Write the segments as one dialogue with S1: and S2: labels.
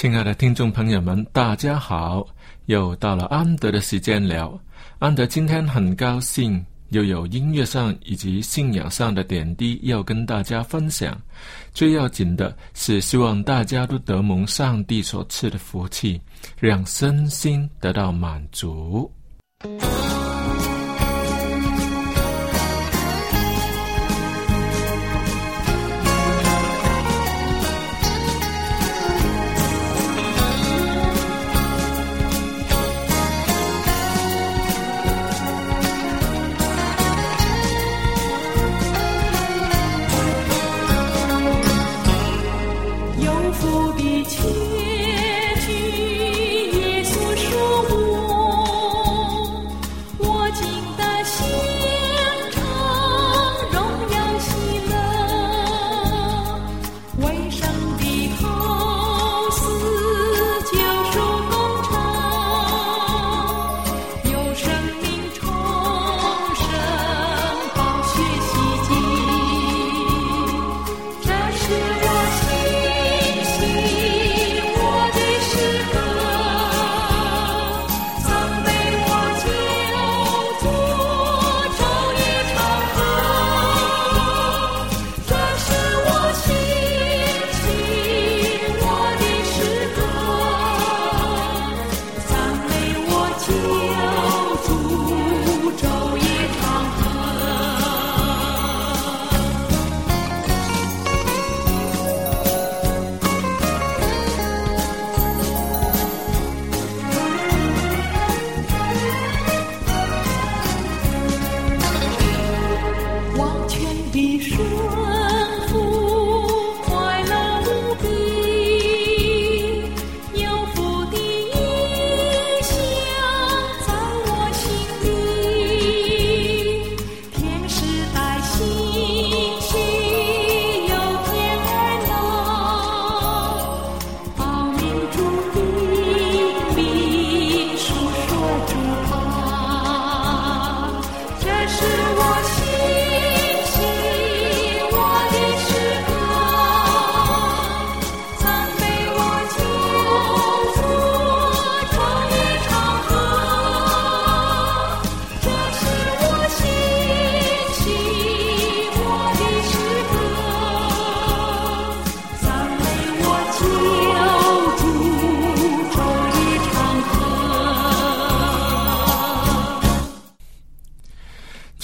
S1: 亲爱的听众朋友们，大家好！又到了安德的时间了。安德今天很高兴，又有音乐上以及信仰上的点滴要跟大家分享。最要紧的是，希望大家都得蒙上帝所赐的福气，让身心得到满足。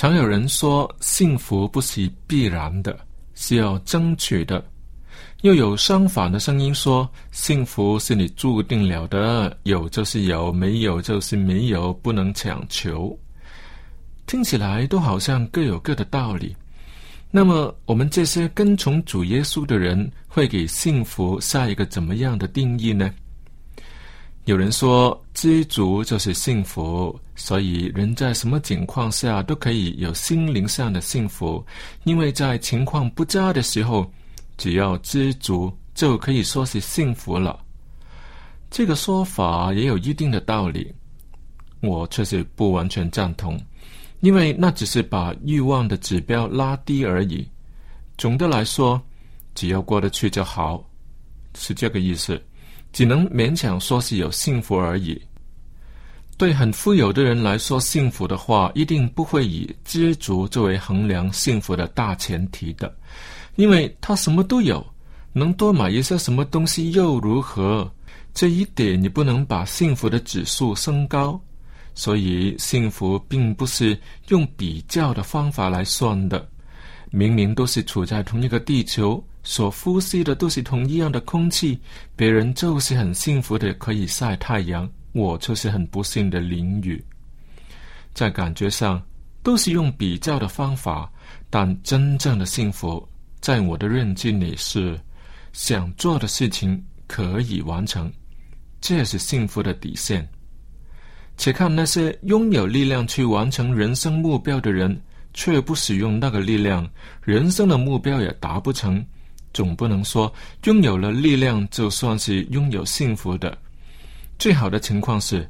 S1: 常有人说，幸福不是必然的，是要争取的；又有相反的声音说，幸福是你注定了的，有就是有，没有就是没有，不能强求。听起来都好像各有各的道理。那么，我们这些跟从主耶稣的人，会给幸福下一个怎么样的定义呢？
S2: 有人说，知足就是幸福，所以人在什么情况下都可以有心灵上的幸福，因为在情况不佳的时候，只要知足就可以说是幸福了。这个说法也有一定的道理，我却是不完全赞同，因为那只是把欲望的指标拉低而已。总的来说，只要过得去就好，是这个意思。只能勉强说是有幸福而已。对很富有的人来说，幸福的话一定不会以知足作为衡量幸福的大前提的，因为他什么都有，能多买一些什么东西又如何？这一点你不能把幸福的指数升高。所以，幸福并不是用比较的方法来算的。明明都是处在同一个地球。所呼吸的都是同一样的空气，别人就是很幸福的可以晒太阳，我就是很不幸的淋雨。在感觉上都是用比较的方法，但真正的幸福，在我的认知里是想做的事情可以完成，这是幸福的底线。且看那些拥有力量去完成人生目标的人，却不使用那个力量，人生的目标也达不成。总不能说拥有了力量就算是拥有幸福的。最好的情况是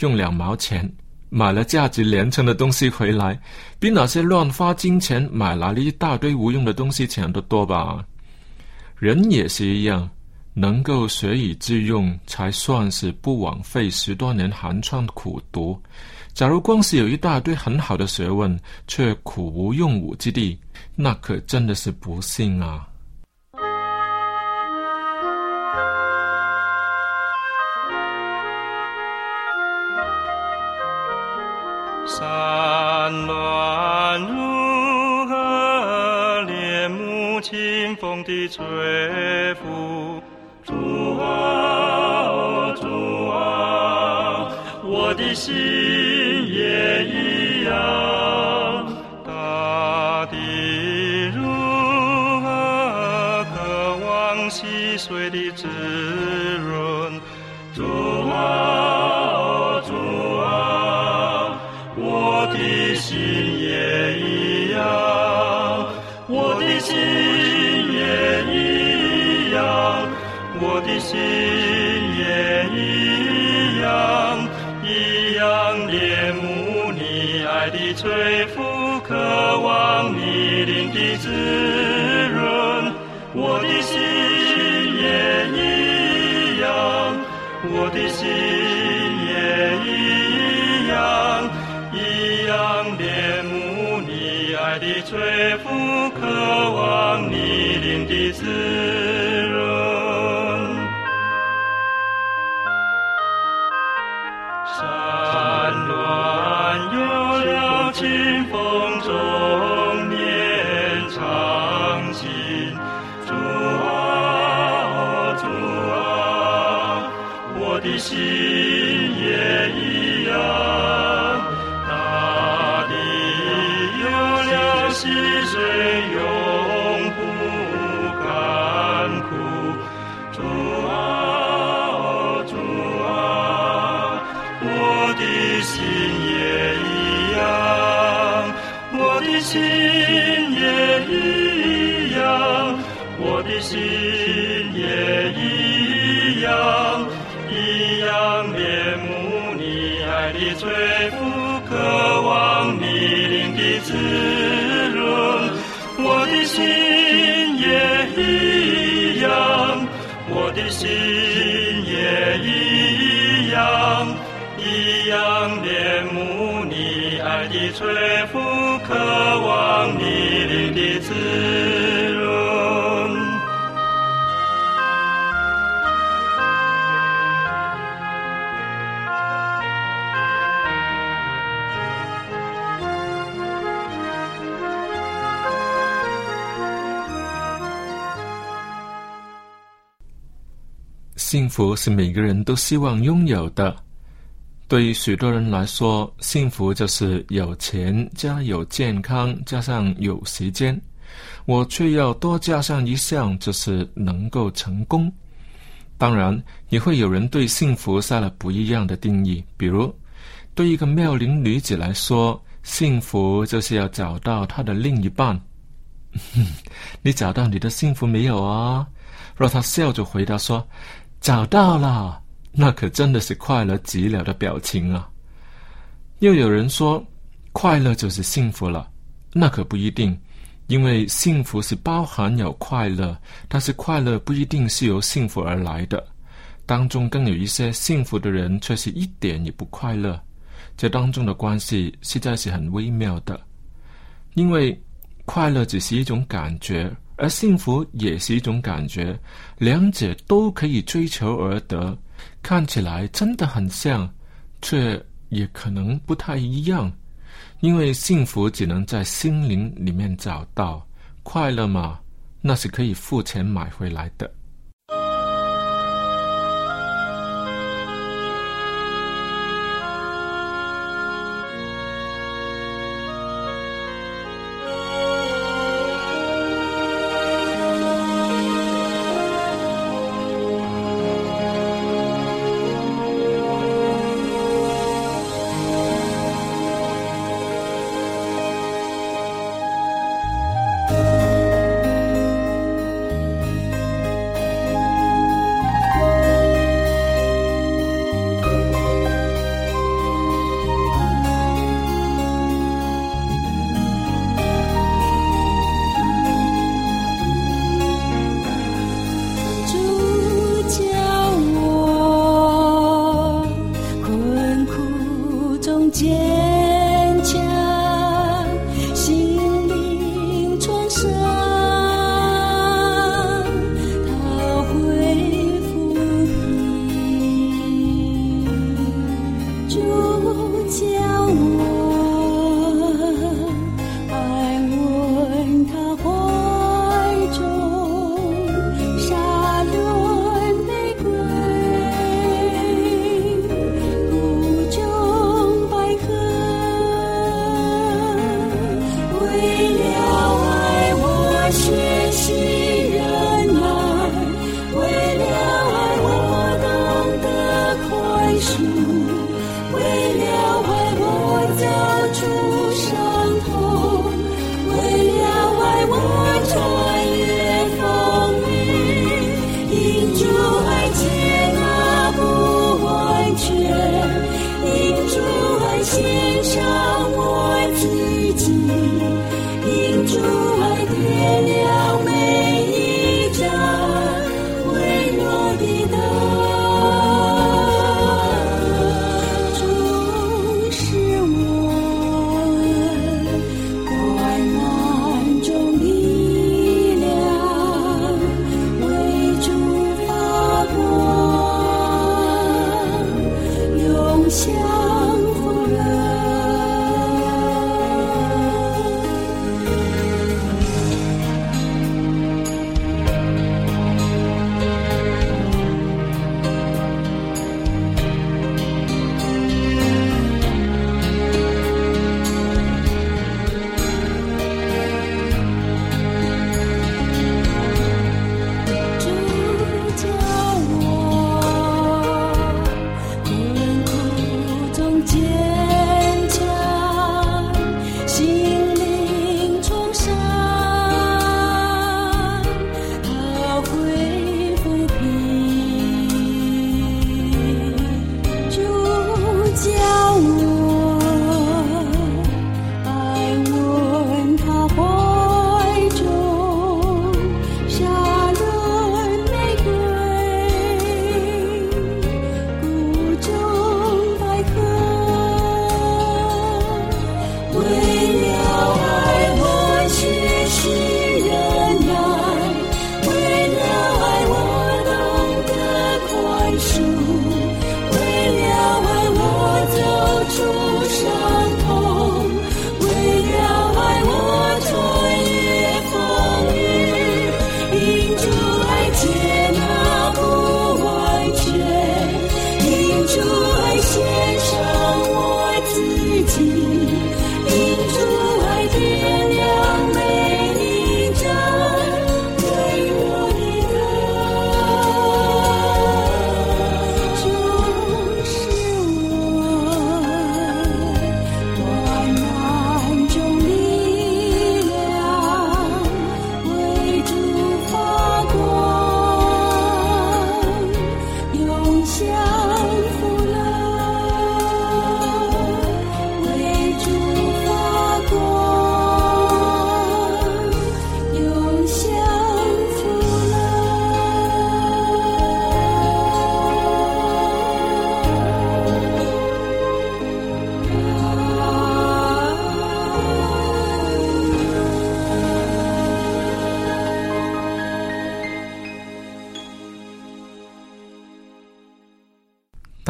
S2: 用两毛钱买了价值连城的东西回来，比那些乱花金钱买来了一大堆无用的东西强得多吧。人也是一样，能够学以致用，才算是不枉费十多年寒窗苦读。假如光是有一大堆很好的学问，却苦无用武之地，那可真的是不幸啊。
S3: 的吹拂？主啊，主啊，我的心也一样。大地如何渴望细水的滋爱的吹拂，渴望你灵的滋爱
S2: 福是每个人都希望拥有的。对于许多人来说，幸福就是有钱加有健康加上有时间。我却要多加上一项，就是能够成功。当然，也会有人对幸福下了不一样的定义。比如，对一个妙龄女子来说，幸福就是要找到她的另一半。你找到你的幸福没有啊？若她笑着回答说：“找到了。”那可真的是快乐极了的表情啊！又有人说，快乐就是幸福了，那可不一定，因为幸福是包含有快乐，但是快乐不一定是由幸福而来的。当中更有一些幸福的人，却是一点也不快乐。这当中的关系实在是很微妙的，因为快乐只是一种感觉，而幸福也是一种感觉，两者都可以追求而得。看起来真的很像，却也可能不太一样，因为幸福只能在心灵里面找到，快乐嘛，那是可以付钱买回来的。
S1: 出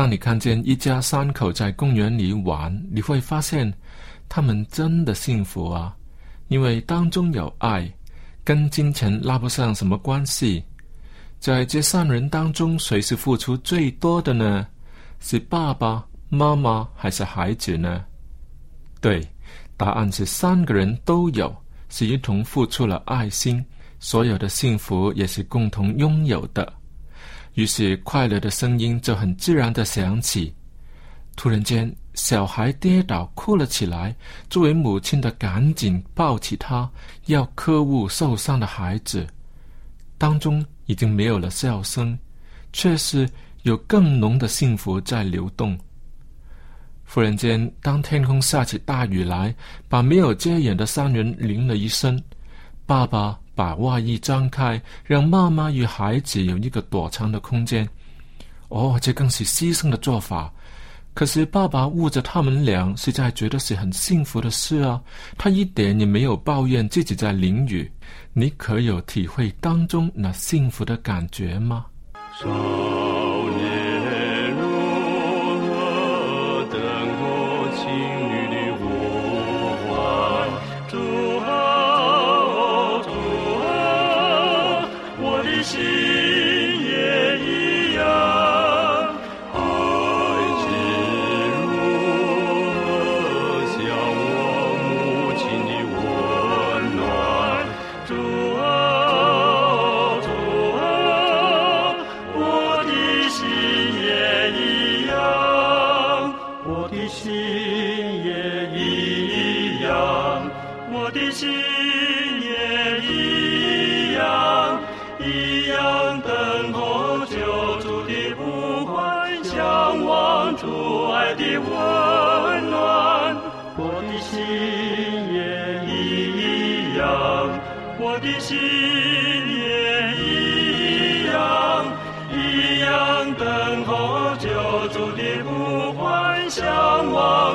S3: 当你看见一家三口在公园里玩，你会发现他们真的幸福啊，因为当中有爱，跟金钱拉不上什么关系。在这三人当中，谁是付出最多的呢？是爸爸妈妈还是孩子呢？对，答案是三个人都有，是一同付出了爱心，所有的幸福也是共同拥有的。于是，快乐的声音就很自然的响起。突然间，小孩跌倒哭了起来。作为母亲的，赶紧抱起他，要呵护受伤的孩子。当中已经没有了笑声，却是有更浓的幸福在流动。忽然间，当天空下起大雨来，把没有遮掩的三人淋了一身。爸爸。把外衣张开，让妈妈与孩子有一个躲藏的空间。哦，这更是牺牲的做法。可是爸爸捂着他们俩，实在觉得是很幸福的事啊。他一点也没有抱怨自己在淋雨。你可有体会当中那幸福的感觉吗？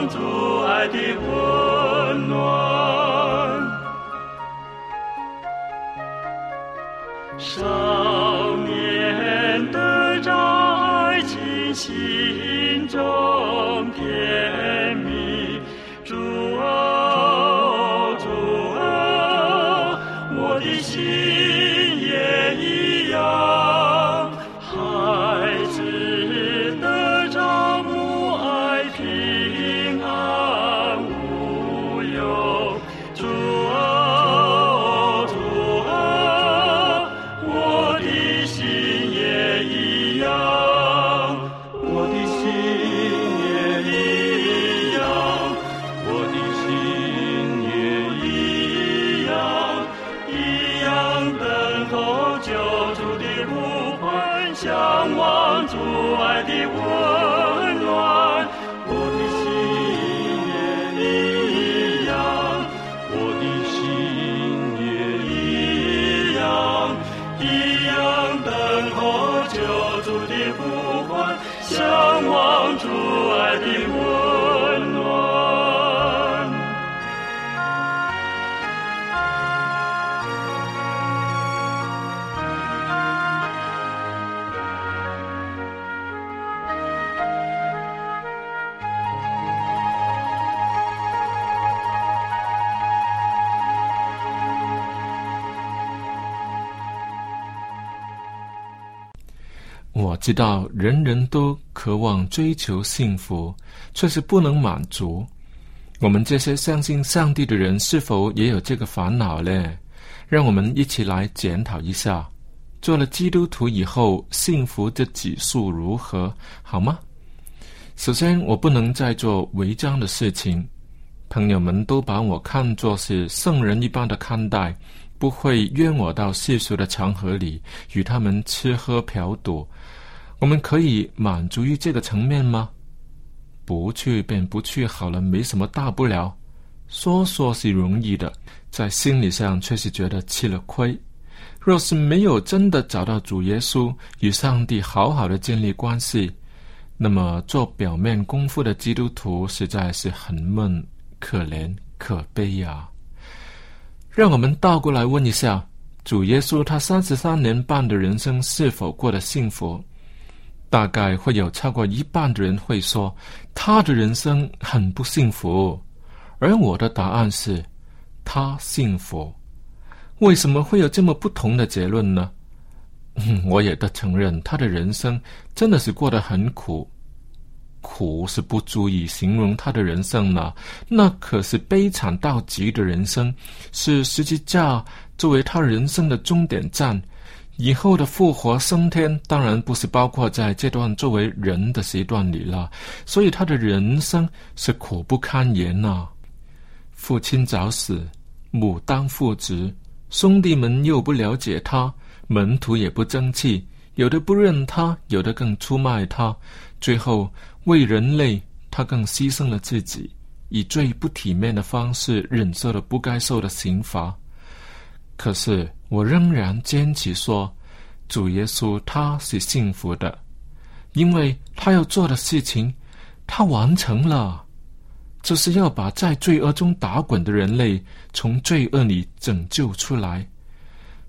S3: 我知道人人都渴望追求幸福，却是不能满足。我们这些相信上帝的人，是否也有这个烦恼呢？让我们一起来检讨一下：做了基督徒以后，幸福的指数如何？好吗？首先，我不能再做违章的事情。朋友们都把我看作是圣人一般的看待，不会约我到世俗的场合里与他们吃喝嫖赌。我们可以满足于这个层面吗？不去便不去好了，没什么大不了。说说是容易的，在心理上却是觉得吃了亏。若是没有真的找到主耶稣与上帝好好的建立关系，那么做表面功夫的基督徒实在是很闷、可怜、可悲呀。让我们倒过来问一下：主耶稣他三十三年半的人生是否过得幸福？
S2: 大概会有超过一半的人会说，他的人生很不幸福。而我的答案是，他幸福。为什么会有这么不同的结论呢？我也得承认，他的人生真的是过得很苦，苦是不足以形容他的人生了。那可是悲惨到极的人生，是十字架作为他人生的终点站。以后的复活升天，当然不是包括在这段作为人的时段里了。所以他的人生是苦不堪言呐。父亲早死，母当父职，兄弟们又不了解他，门徒也不争气，有的不认他，有的更出卖他。最后为人类，他更牺牲了自己，以最不体面的方式忍受了不该受的刑罚。可是。我仍然坚持说，主耶稣他是幸福的，因为他要做的事情，他完成了，就是要把在罪恶中打滚的人类从罪恶里拯救出来。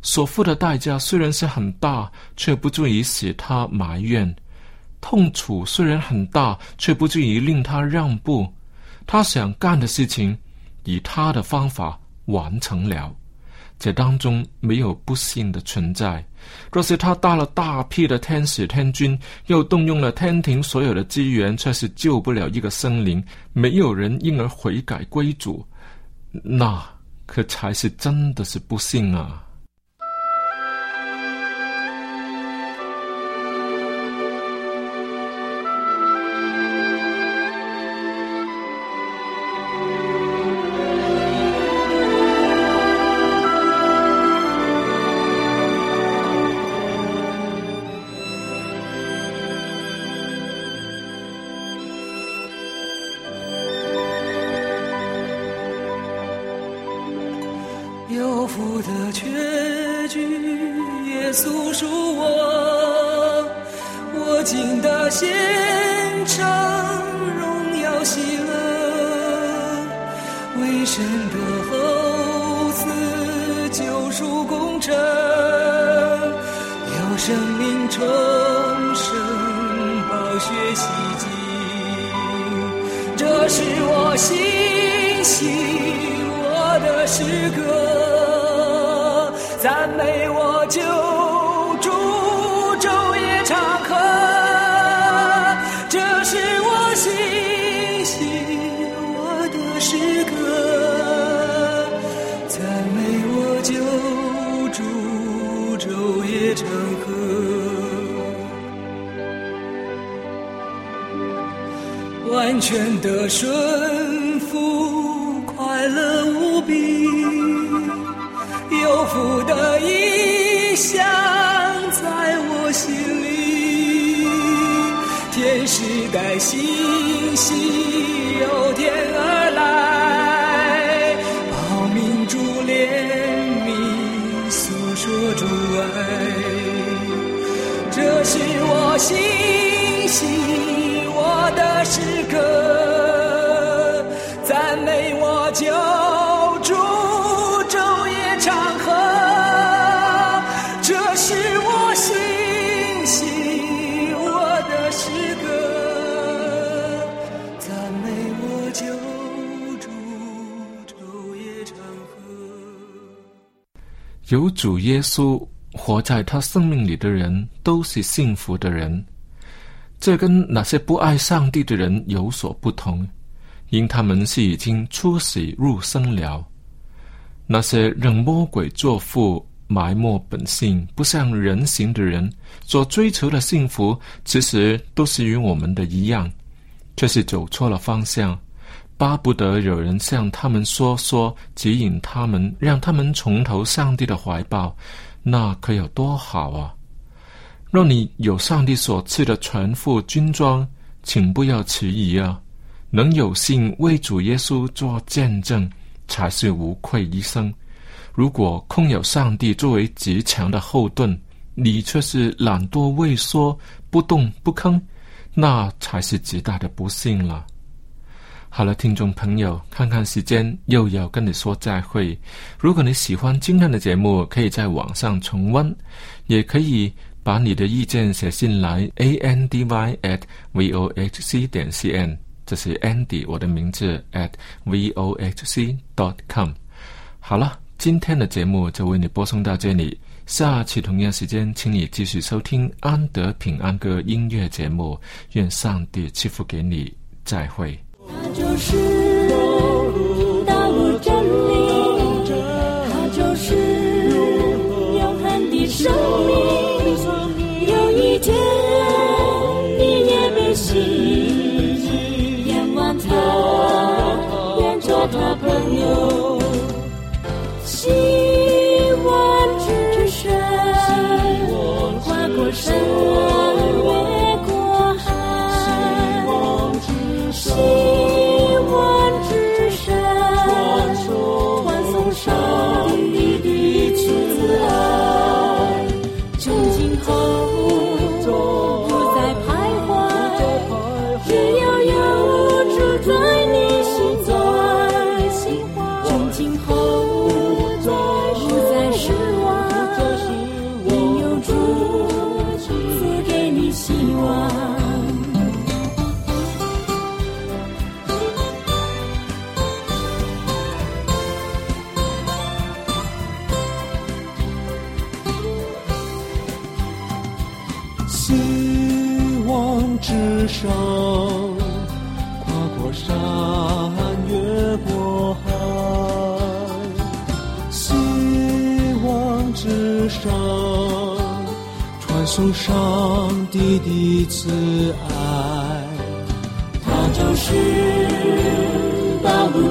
S2: 所付的代价虽然是很大，却不足以使他埋怨；痛楚虽然很大，却不足以令他让步。他想干的事情，以他的方法完成了。这当中没有不幸的存在。若是他带了大批的天使天君，又动用了天庭所有的资源，却是救不了一个生灵，没有人因而悔改归主，那可才是真的是不幸啊！
S4: 诗歌赞美我九柱昼夜长河这是我心系我的诗歌赞美我九柱昼夜长河完全的顺想在我心里，天使带星星由天而来，报明珠怜悯，诉说主爱，这是我心
S2: 有主耶稣活在他生命里的人，都是幸福的人。这跟那些不爱上帝的人有所不同，因他们是已经出死入生了。那些让魔鬼作父、埋没本性、不像人形的人所追求的幸福，其实都是与我们的一样，却是走错了方向，巴不得有人向他们说说，指引他们，让他们重投上帝的怀抱，那可有多好啊！若你有上帝所赐的全副军装，请不要迟疑啊！能有幸为主耶稣做见证，才是无愧一生。如果空有上帝作为极强的后盾，你却是懒惰畏缩、不动不吭，那才是极大的不幸了。好了，听众朋友，看看时间，又要跟你说再会。如果你喜欢今天的节目，可以在网上重温，也可以。把你的意见写信来，a n d y at v o h c 点 c n，这是 Andy 我的名字 at v o h c dot com。好了，今天的节目就为你播送到这里。下期同样时间，请你继续收听安德平安歌音乐节目。愿上帝赐福给你，再会。
S1: 就是道路真理它就是永恒的生命有一天你也被吸引仰望他愿做他朋友。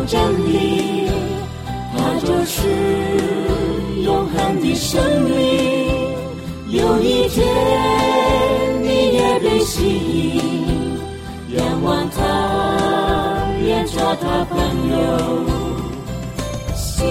S1: 真理，它就是永恒的生命。有一天你也被吸引，仰望他，愿做他朋友。心